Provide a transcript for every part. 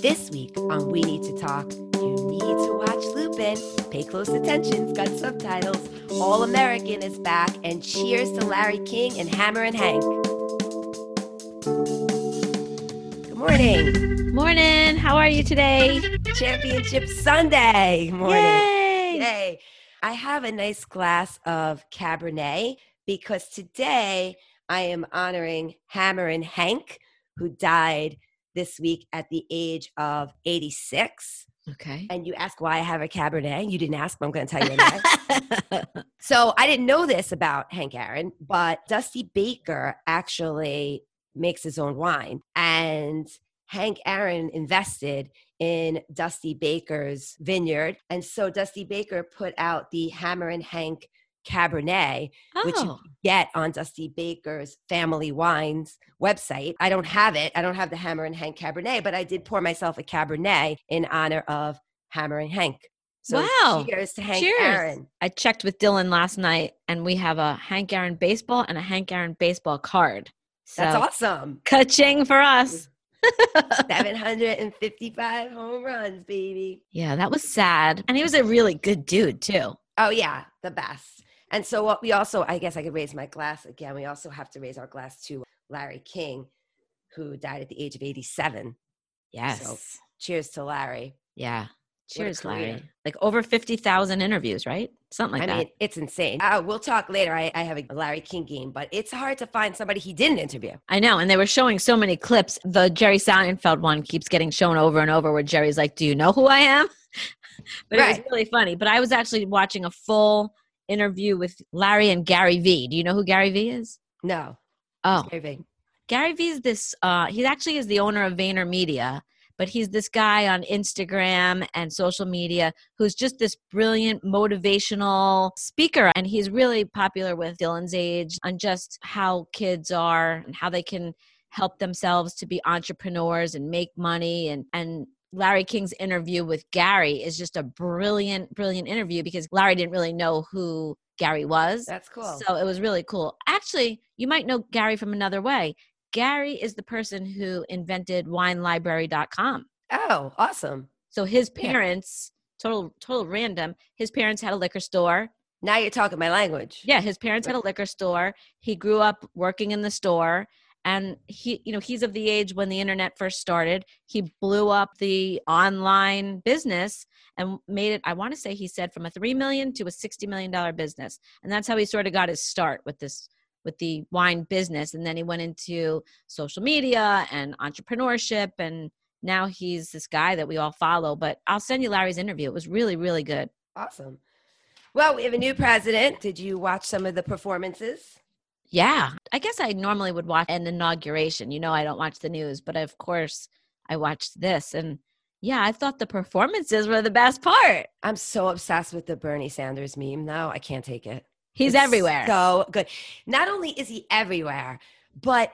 This week on We Need to Talk, you need to watch Lupin. Pay close attention, it's got subtitles. All American is back, and cheers to Larry King and Hammerin' Hank. Good morning. Morning. How are you today? Championship Sunday. Morning. Yay! Yay. I have a nice glass of Cabernet because today I am honoring Hammerin' Hank, who died this week at the age of 86. Okay. And you ask why I have a Cabernet. You didn't ask, but I'm going to tell you anyway. so I didn't know this about Hank Aaron, but Dusty Baker actually makes his own wine. And Hank Aaron invested in Dusty Baker's vineyard. And so Dusty Baker put out the Hammerin' Hank Cabernet, which you oh, can get on Dusty Baker's Family Wines website. I don't have it. I don't have the Hammerin' Hank Cabernet, but I did pour myself a Cabernet in honor of Hammerin' Hank. So Wow. cheers to Hank Cheers. Aaron. I checked with Dylan last night, and we have a Hank Aaron baseball and a Hank Aaron baseball card. So, That's awesome. ka-ching for us. 755 home runs, baby. yeah, that was sad. And he was a really good dude, too. Oh yeah, the best. And so what we also, I guess I could raise my glass again. We also have to raise our glass to Larry King, who died at the age of 87. Yes. Cheers to Larry. yeah. Cheers, Larry. Like over 50,000 interviews, right? Something like I that. mean, it's insane. Uh, we'll talk later. I, I have a Larry King game, but it's hard to find somebody he didn't interview. I know, and they were showing so many clips. The Jerry Seinfeld one keeps getting shown over and over, where Jerry's like, "Do you know who I am?" but it was really funny. But I was actually watching a full interview with Larry and Gary Vee. Do you know who Gary Vee is? No. Oh, Very big. Gary Vee is this. Uh, he actually is the owner of VaynerMedia, Media but he's this guy on Instagram and social media who's just this brilliant motivational speaker, and he's really popular with Dylan's age on just how kids are and how they can help themselves to be entrepreneurs and make money and and Larry King's interview with Gary is just a brilliant, brilliant interview because Larry didn't really know who Gary was. That's cool. So it was really cool. Actually, you might know Gary from another way. Gary is the person who invented winelibrary.com. oh, awesome. So his Yeah. parents, total total random, his parents had a liquor store. Now you're talking my language. Yeah, his parents had a liquor store. He grew up working in the store and he you know, he's of the age when the internet first started. He blew up the online business and made it I want to say he said from a 3 million to a 60 million dollar business. And that's how he sort of got his start with this with the wine business and then he went into social media and entrepreneurship and now he's this guy that we all follow but i'll send you larry's interview it was really really good Awesome. Well, we have a new president. Did you watch some of the performances? Yeah i guess i normally would watch an inauguration you know i don't watch the news but of course i watched this and yeah i thought the performances were the best part I'm so obsessed with the Bernie Sanders meme, though. I can't take it. he's It's everywhere So good. Not only is he everywhere, but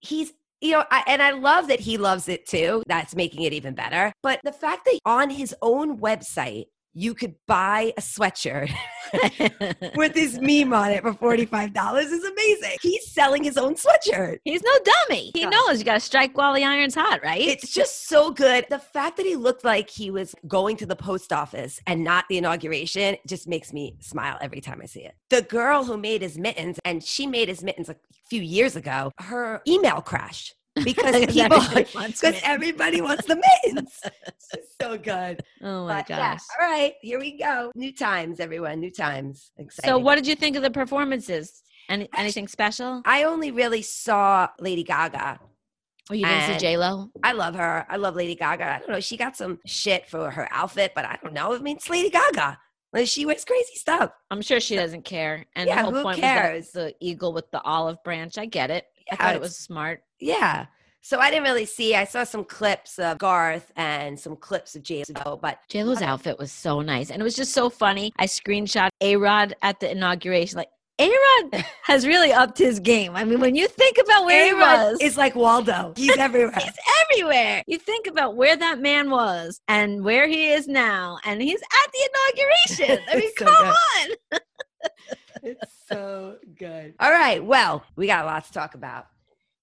he's you know, I, and I love that he loves it too. That's making it even better. But the fact that on his own website you could buy a sweatshirt with his meme on it for $45 is amazing. He's selling his own sweatshirt. he's no dummy he No. knows you gotta strike while the iron's hot right It's just so good. The fact that he looked like he was going to the post office and not the inauguration just makes me smile every time I see it. The girl who made his mittens, and she made his mittens a few years ago, her email crashed because people Everybody wants because everybody wants the mittens. So good. oh my But yeah, gosh all right, here we go. New times, everyone. New times. Exciting. so what did you think of the performances Any, anything special I only really saw Lady Gaga. Oh, you didn't see J Lo? I love her. I love Lady Gaga. I don't know. She got some shit for her outfit, but I don't know. I mean, it's Lady Gaga. Like, she wears crazy stuff. I'm sure she doesn't care. And Yeah, the whole who point cares? was that the eagle with the olive branch. I get it. I thought it was smart. Yeah. So I didn't really see. I saw some clips of Garth and some clips of J Lo, but J Lo's outfit was so nice, and it was just so funny. I screenshot A Rod at the inauguration. Like A Rod has really upped his game. I mean, when you think about where he A-Rod was, it's like Waldo. He's everywhere. he's everywhere. You think about where that man was and where he is now, and he's at the inauguration. I mean, so come good. on. it's so good. All right. Well, we got a lot to talk about.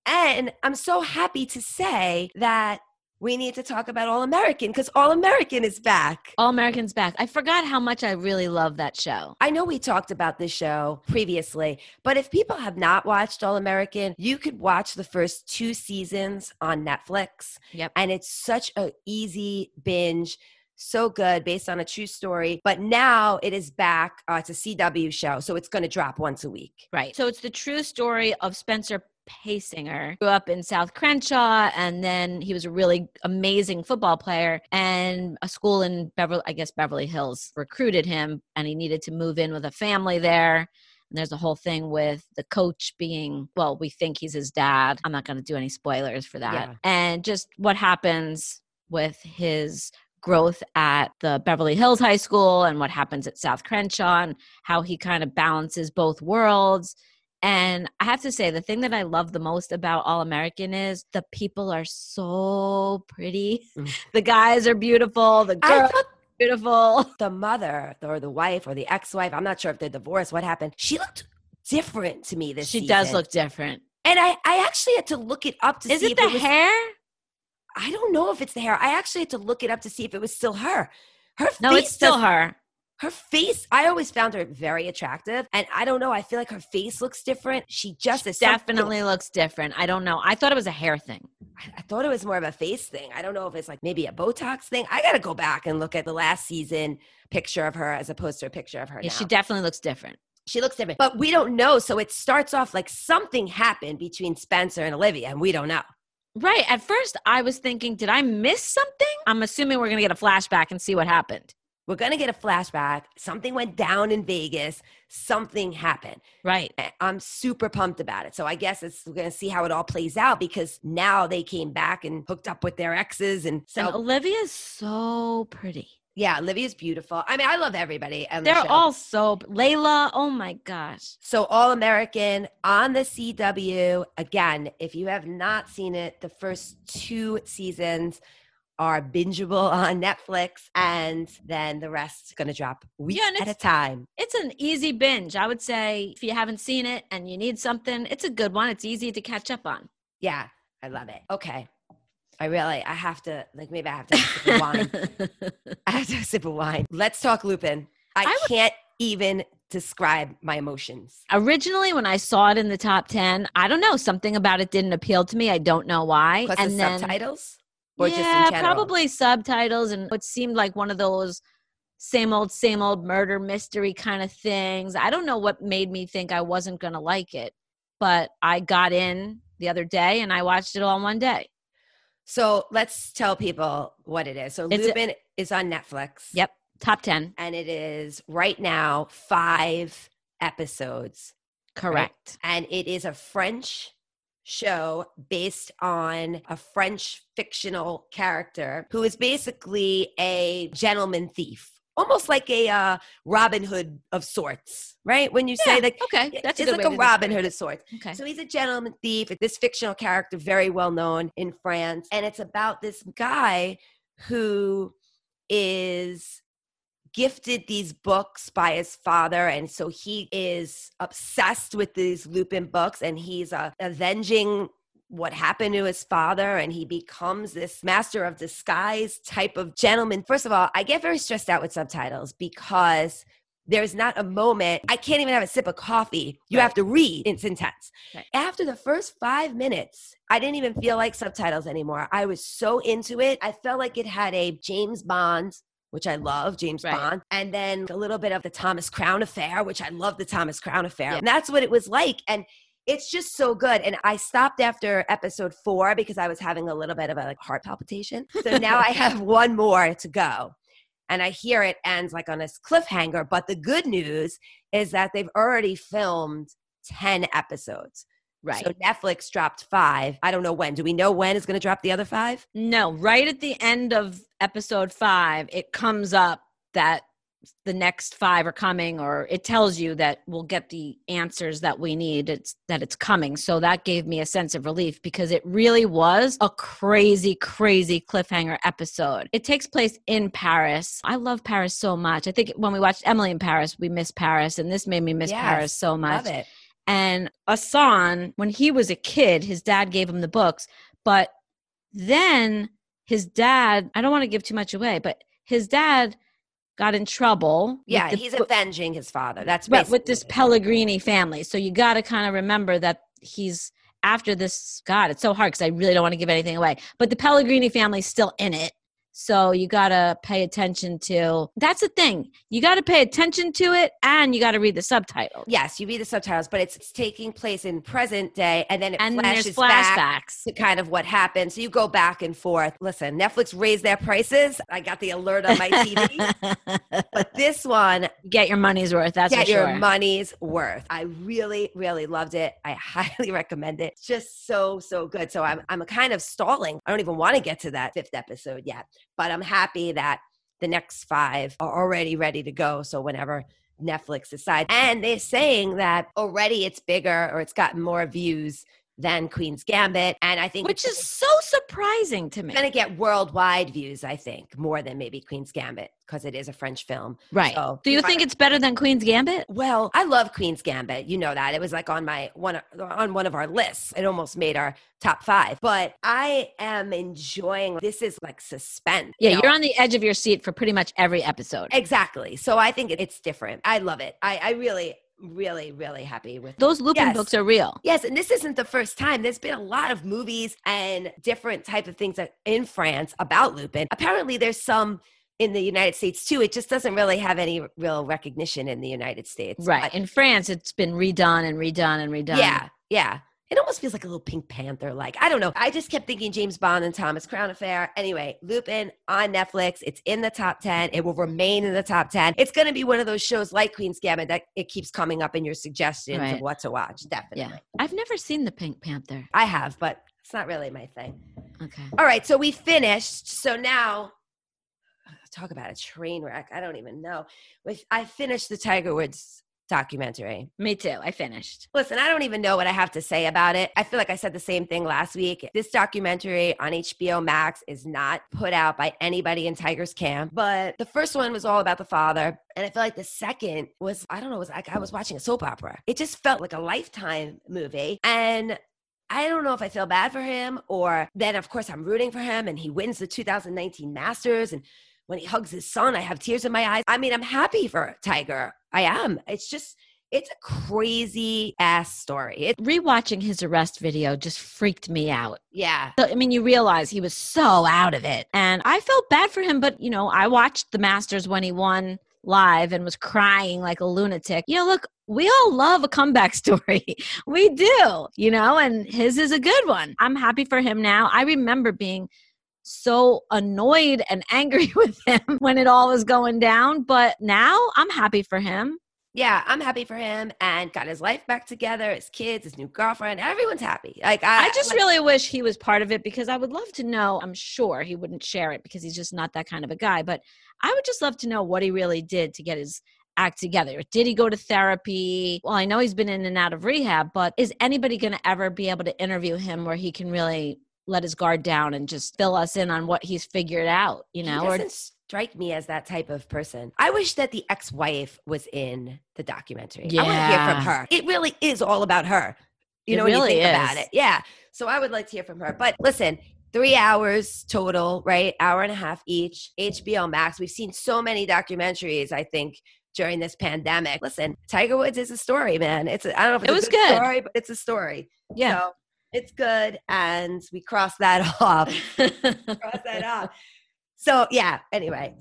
And I'm so happy to say that we need to talk about All American because All American is back. All Americans back. I forgot how much I really love that show. I know we talked about this show previously, but if people have not watched All American, you could watch the first two seasons on Netflix. Yep. And it's such a easy binge. So good, based on a true story. But now it is back. Uh, it's a CW show, so it's going to drop once a week. Right. So it's the true story of Spencer Paysinger. Grew up in South Crenshaw and then he was a really amazing football player and a school in Beverly I guess Beverly Hills recruited him and he needed to move in with a family there. And there's a whole thing with the coach being, well, we think he's his dad. I'm not going to do any spoilers for that. Yeah. And just what happens with his growth at the Beverly Hills High School and what happens at South Crenshaw and how he kind of balances both worlds. And I have to say, the thing that I love the most about All American is the people are so pretty. Mm. The guys are beautiful. The girls thought are beautiful. the mother or the wife or the ex-wife, I'm not sure if they're divorced, what happened. She looked different to me this She does look different. And I, I actually had to look it up to Is see it if the it was, hair? I don't know if it's the hair. I actually had to look it up to see if it was still her. Her No, face it's still does- her. Her face. I always found her very attractive, and I don't know. I feel like her face looks different. She just is something- Definitely looks different. I don't know. I thought it was a hair thing. I, I thought it was more of a face thing. I don't know if it's like maybe a Botox thing. I got to go back and look at the last season picture of her as opposed to a picture of her Yeah, now. she definitely looks different. she looks different, but we don't know. So it starts off like something happened between Spencer and Olivia, and we don't know. Right. At first, I was thinking, did I miss something? I'm assuming we're going to get a flashback and see what happened. We're gonna get a flashback. Something went down in Vegas. Something happened. Right. I'm super pumped about it. So I guess it's we're gonna see how it all plays out because now they came back and hooked up with their exes, and so And Olivia's so pretty. yeah, Olivia's beautiful. I mean, I love everybody. the They're show. all so Layla. Oh my gosh. So All American on the CW. Again, if you have not seen it, the first two seasons are bingeable on Netflix, and then the rest is going to drop week Yeah, at a time. It's an easy binge. I would say if you haven't seen it and you need something, it's a good one. It's easy to catch up on. Yeah, I love it. Okay. I really, I have to, like, maybe I have to have a sip wine. I have to have a sip of wine. Let's talk Lupin. I, I can't even describe my emotions. Originally, when I saw it in the top 10, I don't know, something about it didn't appeal to me. I don't know why. Plus and the then, subtitles? Or yeah, probably subtitles. And it seemed like one of those same old, same old murder mystery kind of things. I don't know what made me think I wasn't going to like it, but I got in the other day and I watched it all in one day. So let's tell people what it is. So It's a- Lupin is on Netflix. Yep, top 10. And it is right now five episodes. Correct. And it is a French show based on a French fictional character who is basically a gentleman thief. Almost like a uh, Robin Hood of sorts, right? When you say Yeah, like okay, that's a it's good like a Robin Hood of sorts. Okay. So he's a gentleman thief. This fictional character, very well known in France. And it's about this guy who is gifted these books by his father. And so he is obsessed with these Lupin books and he's uh, avenging what happened to his father and he becomes this master of disguise type of gentleman. First of all, I get very stressed out with subtitles because there's not a moment I can't even have a sip of coffee. You Right. have to read. It's intense. Right. After the first five minutes, I didn't even feel like subtitles anymore. I was so into it. I felt like it had a James Bond, which I love, James Right. Bond, and then a little bit of the Thomas Crown affair, which I love the Thomas Crown affair. Yeah. And that's what it was like. And it's just so good. And I stopped after episode four because I was having a little bit of a like, heart palpitation. So now I have one more to go. And I hear it ends like on this cliffhanger. But the good news is that they've already filmed 10 episodes. Right. So Netflix dropped five. I don't know when. Do we know when is going to drop the other five? No, right at the end of episode five, it comes up that the next five are coming, or it tells you that we'll get the answers that we need. It's that it's coming. So that gave me a sense of relief because it really was a crazy, crazy cliffhanger episode. It takes place in Paris. I love Paris so much. I think when we watched Emily in Paris, we missed Paris, and this made me miss Yes, Paris so much. Love it. And Assane, when he was a kid, his dad gave him the books, but then his dad, I don't want to give too much away, but his dad got in trouble. Yeah, the- he's avenging his father. That's right, with this. Pellegrini family. So you got to kind of remember that he's after this. God, it's so hard because I really don't want to give anything away. But the Pellegrini family's still in it. So you got to pay attention to that's the thing. You got to pay attention to it and you got to read the subtitles. Yes, you read the subtitles, but it's, it's taking place in present day, and then it And flashes back to kind of what happened. So you go back and forth. Listen, Netflix raised their prices. I got the alert on my TV, but this one Get your money's worth. That's get for your money's worth. I really, really loved it. I highly recommend it. It's just so, so good. So I'm, I'm kind of stalling. I don't even want to get to that fifth episode yet, but I'm happy that the next five are already ready to go. So whenever Netflix decides, and they're saying that already it's bigger or it's gotten more views than Queen's Gambit. And I think Which is so surprising to me. going to get worldwide views, I think, more than maybe Queen's Gambit because it is a French film. Right. So- Do you think it's better than Queen's Gambit? Well, I love Queen's Gambit. You know that. It was like on my one on one of our lists. It almost made our top 5. But I am enjoying this is like suspense. Yeah, you know? you're on the edge of your seat for pretty much every episode. Exactly. So I think it's different. I love it. I I really really really happy with Those Lupin Yes. books are real. Yes, and this isn't the first time. There's been a lot of movies and different type of things in France about Lupin. Apparently, there's some in the United States too. It just doesn't really have any real recognition in the United States. Right. But In France, it's been redone and redone and redone. yeah, yeah. It almost feels like a little Pink Panther. Like I don't know. I just kept thinking James Bond and Thomas Crown Affair. Anyway, Lupin on Netflix. It's in the top ten. It will remain in the top ten. It's going to be one of those shows like Queen's Gambit that it keeps coming up in your suggestions of what to watch. Definitely. Yeah. I've never seen the Pink Panther. I have, but it's not really my thing. Okay. All right, so we finished. So now, talk about a train wreck. I don't even know. With I finished the Tiger Woods documentary. Me too. I finished. Listen, I don't even know what I have to say about it. I feel like I said the same thing last week. This documentary on HBO Max is not put out by anybody in Tiger's camp, but the first one was all about the father. And I feel like the second was, I don't know, it was like I was watching a soap opera. It just felt like a lifetime movie. And I don't know if I feel bad for him or then, of course, I'm rooting for him and he wins the 2019 Masters. And when he hugs his son, I have tears in my eyes. I mean, I'm happy for Tiger. I am. It's just, it's a crazy ass story. It, Rewatching his arrest video just freaked me out. yeah. So, I mean, you realize he was so out of it. And I felt bad for him, but, you know, I watched the Masters when he won live and was crying like a lunatic. You know, look, we all love a comeback story. we do, you know, and his is a good one. I'm happy for him now. I remember being so annoyed and angry with him when it all was going down, but now I'm happy for him. Yeah, I'm happy for him and got his life back together, his kids, his new girlfriend. Everyone's happy. Like I, I just like, really wish he was part of it because I would love to know. I'm sure he wouldn't share it because he's just not that kind of a guy, but I would just love to know what he really did to get his act together. Did he go to therapy? Well, I know he's been in and out of rehab, but is anybody going to ever be able to interview him where he can really let his guard down and just fill us in on what he's figured out, you know? Or doesn't strike me as that type of person. I wish that the ex-wife was in the documentary. Yeah. I want to hear from her. It really is all about her. You It know, when really you think about it. Yeah. So I would like to hear from her. But listen, three hours total, right? Hour and a half each. HBO Max. We've seen so many documentaries, I think, during this pandemic. Listen, Tiger Woods is a story, man. It's a, I don't know if it's It a was good, good. story, but it's a story. yeah. So it's good. And we cross that off. cross that off. So yeah, anyway.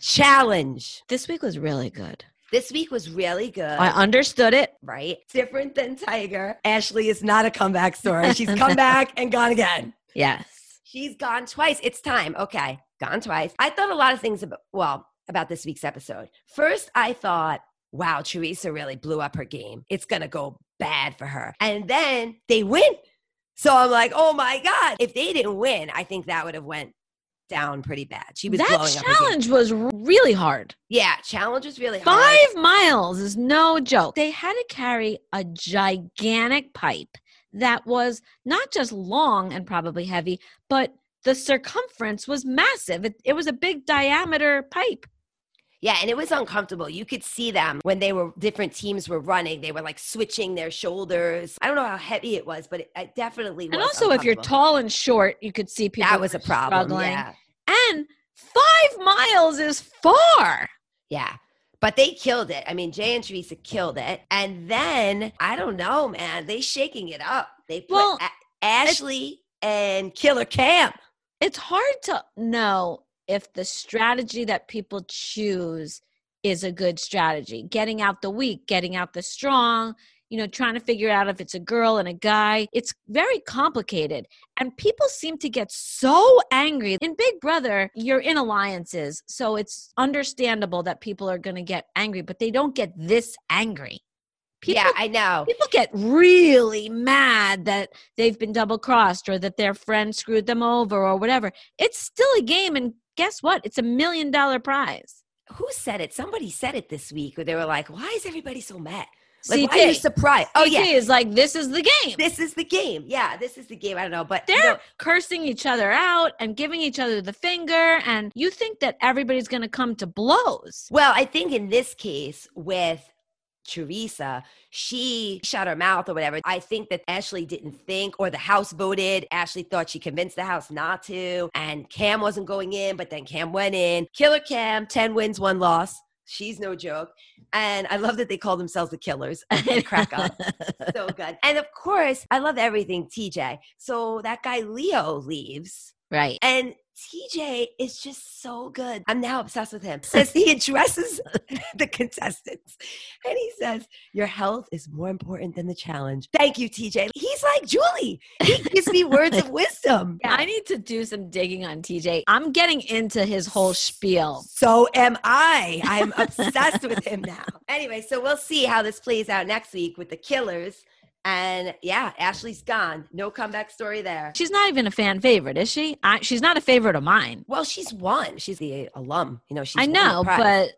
Challenge. this week was really good. This week was really good. I understood it. right? Different than Tiger. Ashley is not a comeback story. She's come back and gone again. Yes. She's gone twice. It's time. Okay. Gone twice. I thought a lot of things about well, about this week's episode. First, I thought, wow, Teresa really blew up her game. It's gonna go bad for her. And then they win. So I'm like, oh my God. If they didn't win, I think that would have went down pretty bad. She was That challenge was really hard. Yeah, challenge was really hard. Five miles is no joke. They had to carry a gigantic pipe that was not just long and probably heavy, but the circumference was massive. It, it was a big diameter pipe. Yeah, and it was uncomfortable. You could see them when they were different teams were running. They were like switching their shoulders. I don't know how heavy it was, but it, it definitely was. And also, if you're tall and short, you could see people. that was a problem. struggling. Yeah, And five miles is far. yeah. But they killed it. I mean, Jay and Teresa killed it. And then I don't know, man. They shaking it up. They put Well, A- Ashley and Killer Cam. It's hard to know if the strategy that people choose is a good strategy. Getting out the weak, getting out the strong, you know, trying to figure out if it's a girl and a guy. It's very complicated. And people seem to get so angry. In Big Brother, you're in alliances. So it's understandable that people are going to get angry, but they don't get this angry. People yeah, I know. people get really mad that they've been double crossed or that their friend screwed them over or whatever. It's still a game, and guess what? It's a million dollar prize. Who said it? Somebody said it this week where they were like, why is everybody so mad? Like, CT. why are you surprised? Oh, yeah. is like this is the game. This is the game. Yeah, this is the game. I don't know. But They're know, cursing each other out and giving each other the finger, and you think that everybody's going to come to blows. well, I think in this case with Teresa, she shut her mouth or whatever. I think that Ashley didn't think, or the house voted. Ashley thought she convinced the house not to, and Cam wasn't going in, but then Cam went in. Killer Cam, 10 wins, one loss. She's no joke. And I love that they call themselves the killers. I crack up. so good. And of course, I love everything TJ. So that guy Leo leaves. right. And TJ is just so good. I'm now obsessed with him. Says he addresses the contestants and he says, Your health is more important than the challenge. Thank you, TJ. He's like Julie. He gives me words of wisdom. I need to do some digging on TJ. I'm getting into his whole spiel. So am I. I'm obsessed with him now. Anyway, so we'll see how this plays out next week with the killers. And yeah, Ashley's gone. No comeback story there. She's not even a fan favorite, is she? I, she's not a favorite of mine. Well, she's won. She's the alum. You know, she's I know, but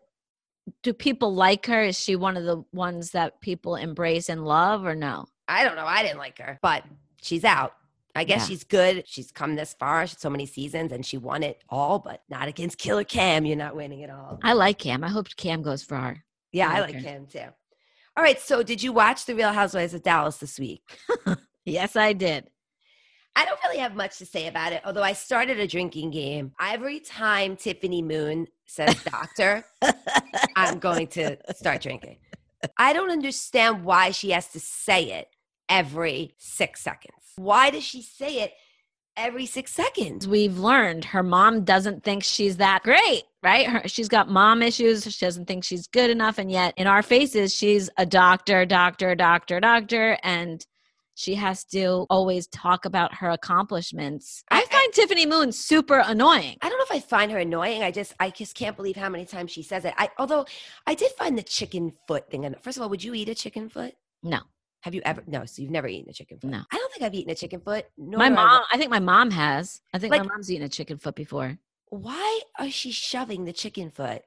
do people like her? Is she one of the ones that people embrace and love, or no? I don't know. I didn't like her, but she's out. I guess Yeah. she's good. She's come this far, so many seasons, and she won it all, but not against Killer Cam. You're not winning it all. I like Cam. I hope Cam goes far. Yeah, I I like like. Cam too. All right. So, did you watch The Real Housewives of Dallas this week? Yes, I did. I don't really have much to say about it, although I started a drinking game. Every time Tiffany Moon says doctor, I'm going to start drinking. I don't understand why she has to say it every six seconds. Why does she say it every six seconds? We've learned her mom doesn't think she's that great, right? Her, she's got mom issues. She doesn't think she's good enough. And yet, in our faces, she's a doctor, doctor, doctor, doctor. And she has to always talk about her accomplishments. I, I- I- find Tiffany Moon super annoying. I don't know if I find her annoying. I just, I just can't believe how many times she says it. I, although I did find the chicken foot thing. First of all, would you eat a chicken foot? No, Have you ever? No, so you've never eaten a chicken foot. No. I don't think I've eaten a chicken foot. my do I mom, I think my mom has. I think Like- my mom's eaten a chicken foot before. Why is she shoving the chicken foot?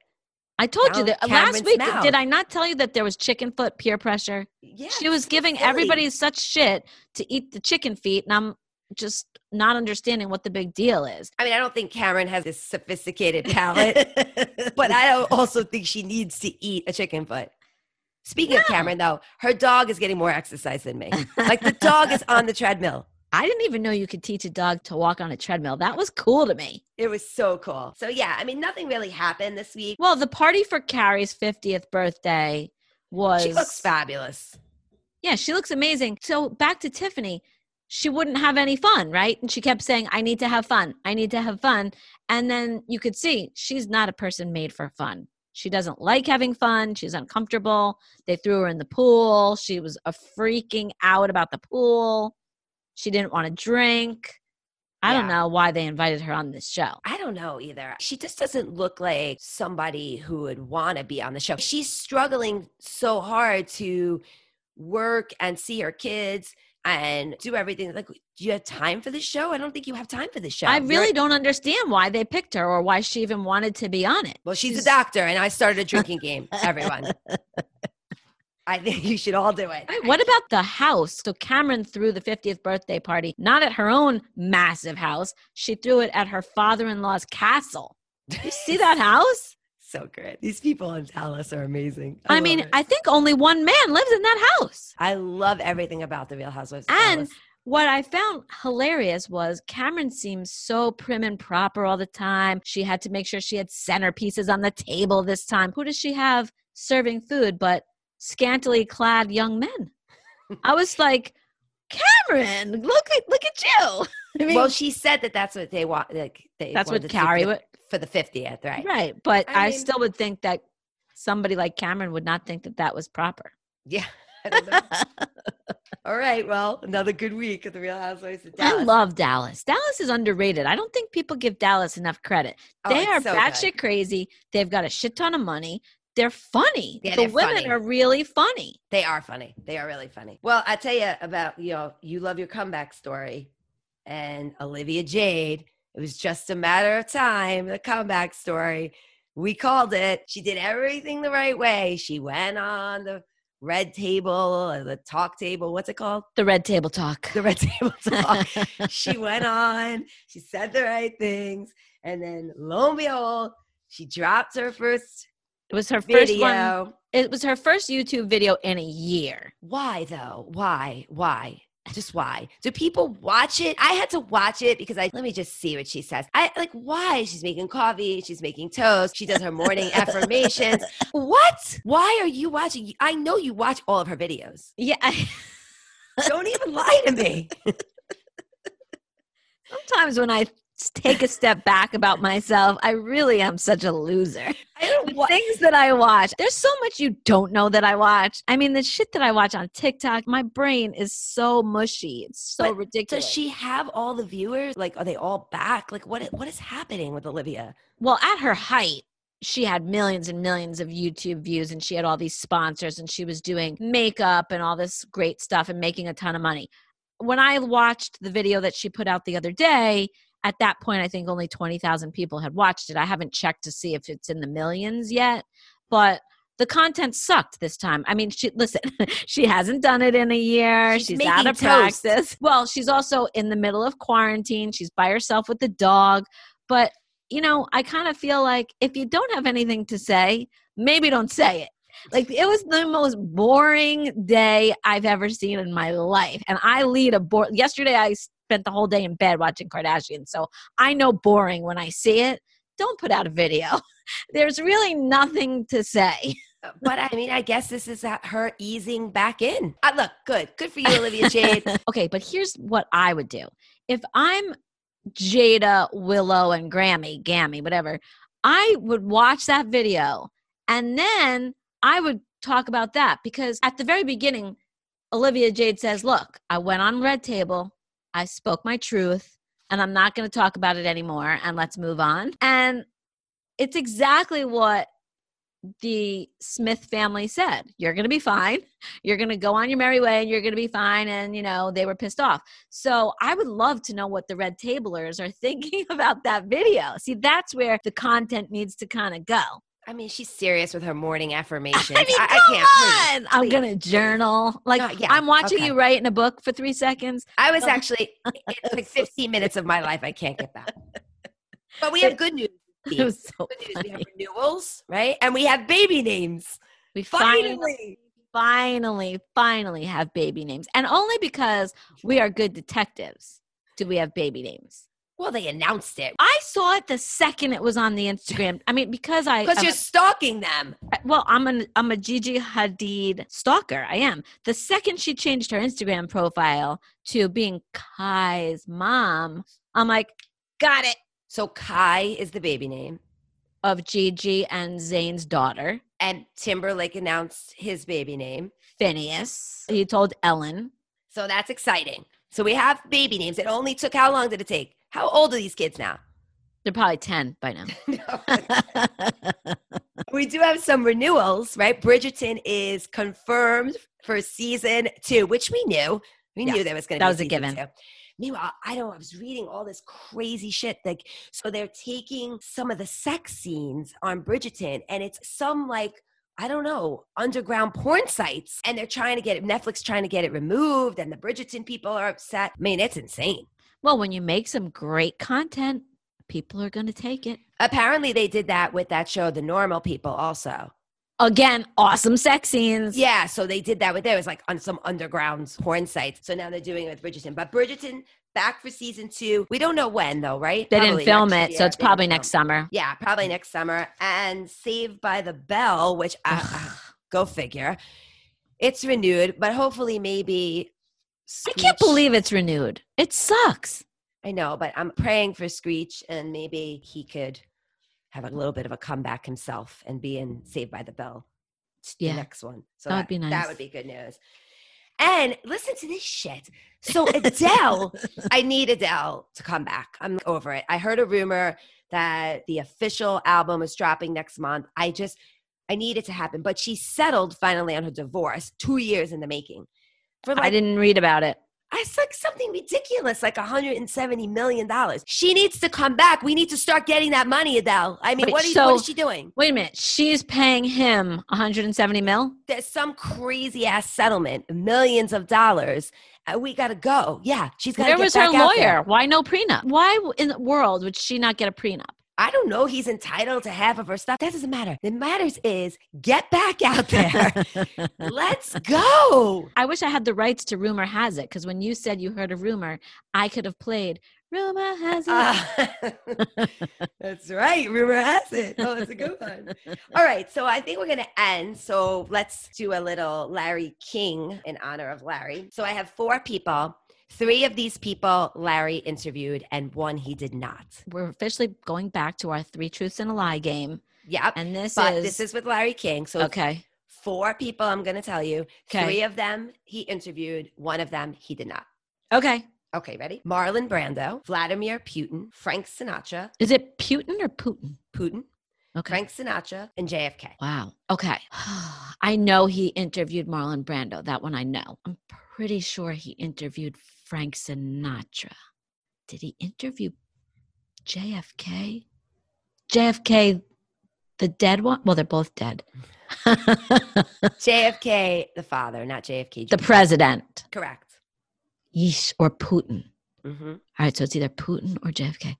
I told you that uh, Kameron's last week. mouth. Did I not tell you that there was chicken foot peer pressure? Yeah, she was giving silly. everybody such shit to eat the chicken feet, and I'm just not understanding what the big deal is. I mean, I don't think Kameron has this sophisticated palate, but I also think she needs to eat a chicken foot. Speaking of Kameron, though, her dog is getting more exercise than me. Like the dog is on the treadmill. I didn't even know you could teach a dog to walk on a treadmill. That was cool to me. It was so cool. So yeah, I mean, nothing really happened this week. Well, the party for Kary's 50th birthday was She looks fabulous. Yeah, she looks amazing. So back to Tiffany, she wouldn't have any fun, right? And she kept saying, I need to have fun. I need to have fun. And then you could see she's not a person made for fun. She doesn't like having fun. She's uncomfortable. They threw her in the pool. She was a freaking out about the pool. She didn't want to drink. I don't know why they invited her on this show. I don't know either. She just doesn't look like somebody who would want to be on the show. She's struggling so hard to work and see her kids and do everything. Like, do you have time for the show? I don't think you have time for the show. I You're- really don't understand why they picked her or why she even wanted to be on it. Well, she's, she's- a doctor, and I started a drinking game. Everyone, I think you should all do it. Right, What about the house? So Kameron threw the 50th birthday party not at her own massive house. She threw it at her father-in-law's castle. Do you see that house? So great. These people in Dallas are amazing. I, love mean, it. I think only one man lives in that house. I love everything about the Real Housewives. And what I found hilarious was Kameron seems so prim and proper all the time. She had to make sure she had centerpieces on the table this time. Who does she have serving food but scantily clad young men? I was like, Kameron, look at look at you. I mean, well, she said that that's what they want. Like they that's what Kary would for the fiftieth, right? right. But I I, mean- still would think that somebody like Kameron would not think that that was proper. Yeah. I don't know. All right. Well, another good week of the Real Housewives of Dallas. I love Dallas. Dallas is underrated. I don't think people give Dallas enough credit. Oh, they it's are so batshit crazy. They've got a shit ton of money. They're funny. Yeah, the they're women funny. are really funny. They are funny. They are really funny. Well, I tell you about you know you love your comeback story, and Olivia Jade. It was just a matter of time. The comeback story. We called it. She did everything the right way. She went on the red table the talk table. What's it called? The red table talk. The red table talk. she went on. She said the right things, and then lo and behold, she dropped her first it was her first video. one. It was her first YouTube video in a year. Why though? Why? Why? Just why? Do people watch it? I had to watch it because I let me just see what she says. I like why she's making coffee, she's making toast, she does her morning affirmations. What? Why are you watching? I know you watch all of her videos. Yeah. I- Don't even lie to me. Sometimes when I take a step back about myself, I really am such a loser. I don't The wa- things that I watch. There's so much you don't know that I watch. I mean, the shit that I watch on TikTok, my brain is so mushy. It's so But ridiculous. Does she have all the viewers? Like, are they all back? Like, what? What is happening with Olivia? well, at her height, she had millions and millions of YouTube views and she had all these sponsors and she was doing makeup and all this great stuff and making a ton of money. When I watched the video that she put out the other day, at that point, I think only 20,000 people had watched it. I haven't checked to see if it's in the millions yet, but the content sucked this time. I mean, she listen, she hasn't done it in a year. She's She's, out of toast. practice. Well, she's also in the middle of quarantine. She's by herself with the dog. But, you know, I kind of feel like if you don't have anything to say, maybe don't say it. Like it was the most boring day I've ever seen in my life. And I lead a board. Yesterday I spent the whole day in bed watching Kardashian. So I know boring when I see it. Don't put out a video. There's really nothing to say. But I mean, I guess this is her easing back in. Uh, look, good, good for you, Olivia Jade. okay, but here's what I would do. If I'm Jada, Willow, and Grammy, Gammy, whatever, I would watch that video and then I would talk about that because at the very beginning, Olivia Jade says, Look, I went on Red Table, I spoke my truth, and I'm not going to talk about it anymore, and let's move on. And it's exactly what the Smith family said. You're going to be fine. You're going to go on your merry way and you're going to be fine. And, you know, they were pissed off. So I would love to know what the red tablers are thinking about that video. See, that's where the content needs to kind of go. I mean, she's serious with her morning affirmations. I mean, I, come can't. please, on. I'm going to journal. Like, No, yeah, I'm watching okay. you write in a book for three seconds. I was actually, it's like 15 minutes of my life I can't get back. But we have good news. It was so Good news. We have renewals, right? And we have baby names. We finally, Finally. finally, finally have baby names. And only because we are good detectives do we have baby names. Well, they announced it I saw it the second it was on the Instagram. I mean, because I because you're stalking them. well, I'm an I'm a Gigi Hadid stalker. I am. The second she changed her Instagram profile to being Khai's mom, I'm like, got it. So Khai is the baby name, Of Gigi and Zayn's daughter, and Timberlake announced his baby name. Phineas. He told Ellen. So that's exciting. So we have baby names. It only took how long did it take? How old are these kids now? They're probably 10 by now. we do have some renewals, right? Bridgerton is confirmed for season two, which we knew. We Yeah, knew there was going to be that was a given. two. Meanwhile, I don't. I was reading all this crazy shit. Like, so they're taking some of the sex scenes on Bridgerton, and it's some like I don't know underground porn sites, and they're trying to get it. Netflix trying to get it removed, and the Bridgerton people are upset. I mean, it's insane. Well, when you make some great content, people are going to take it. Apparently, they did that with that show, The Normal People, also. Again, awesome sex scenes. Yeah, so they did that with there. It was like on some underground porn sites. So now they're doing it with Bridgerton. But Bridgerton back for season two. We don't know when though, right? They Probably didn't film it, so it's They probably next it. summer. Yeah, probably next summer. And Saved by the Bell, which I, Ugh. Ah, go figure. It's renewed, but hopefully maybe. I can't believe it's renewed. It sucks. I know, but I'm praying for Screech and maybe he could have a little bit of a comeback himself and be in Saved by the Bell. The Yeah. next one. So That would be nice. That would be good news. And listen to this shit. So Adele, I need Adele to come back. I'm over it. I heard a rumor that the official album is dropping next month. I just I need it to happen. But she settled finally on her divorce, two years in the making. For I didn't read about it. it's like something ridiculous, like 170 million dollars. She needs to come back. We need to start getting that money, Adele. I mean, Wait, what, are you, so- what is she doing? Wait a minute. She's paying him 170 mil. There's some crazy ass settlement, millions of dollars. Uh, we gotta go. Yeah, she's got get was her lawyer? Why no prenup? Why in the world would she not get a prenup? I don't know. He's entitled to half of her stuff. That doesn't matter. What matters is get back out there. Let's go. I wish I had the rights to rumor has it because when you said you heard a rumor, I could have played rumor has it. Ah, that's right. Rumor has it. Oh, that's a good one. All right. So I think we're going to end. So let's do a little Larry King in honor of Larry. So I have four people. Three of these people Larry interviewed, and one he did not. We're officially going back to our three truths and a lie game, Yep. and this but is this is with Larry King. So okay. four people I'm going to tell you. Okay. Three of them he interviewed, one of them he did not. Okay, Okay, ready? Marlon Brando, Vladimir Putin, Frank Sinatra, is it Putin or Putin? Putin, Okay. Frank Sinatra, and JFK. Wow. Okay. I know he interviewed Marlon Brando. That one I know. I'm pretty sure he interviewed Frank Sinatra. Did he interview JFK? JFK, the dead one? Well, they're both dead. JFK, the father, not JFK. Jr. president. Correct. Yeesh, or Putin. hmm All right, so it's either Putin or JFK.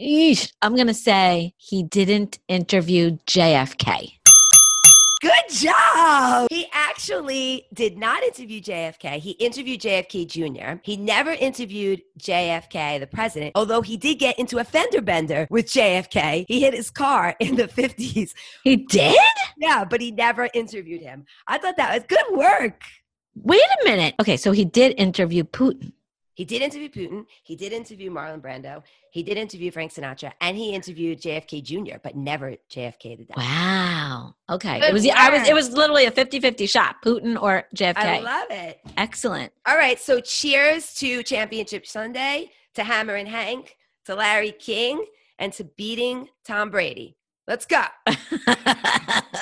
Yeesh, I'm going to say he didn't interview JFK. Good job. He actually did not interview JFK. He interviewed JFK Jr. He never interviewed JFK, the president, although he did get into a fender bender with JFK. He hit his car in the 50s. He did? Yeah, but he never interviewed him. I thought that was good work. Wait a minute. Okay, so he did interview Putin. He did interview Putin. He did interview Marlon Brando. He did interview Frank Sinatra, and he interviewed JFK Jr., but never JFK the dad. Wow. Okay. Good it was I was it was literally a 50-50 shot, Putin or JFK. I love it. Excellent. All right, so cheers to Championship Sunday, to Hammerin' Hank, to Larry King, and to beating Tom Brady. Let's go.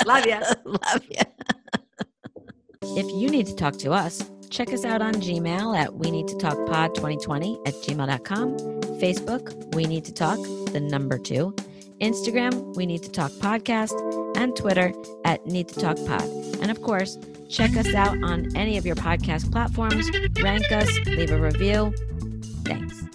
Love you. Love you. if you need to talk to us, check us out on Gmail at we need to talk pod 2020 at gmail.com, Facebook, we need to talk, the number two, Instagram, we need to talk podcast, and Twitter at need to talk pod. And of course, check us out on any of your podcast platforms, rank us, leave a review. Thanks.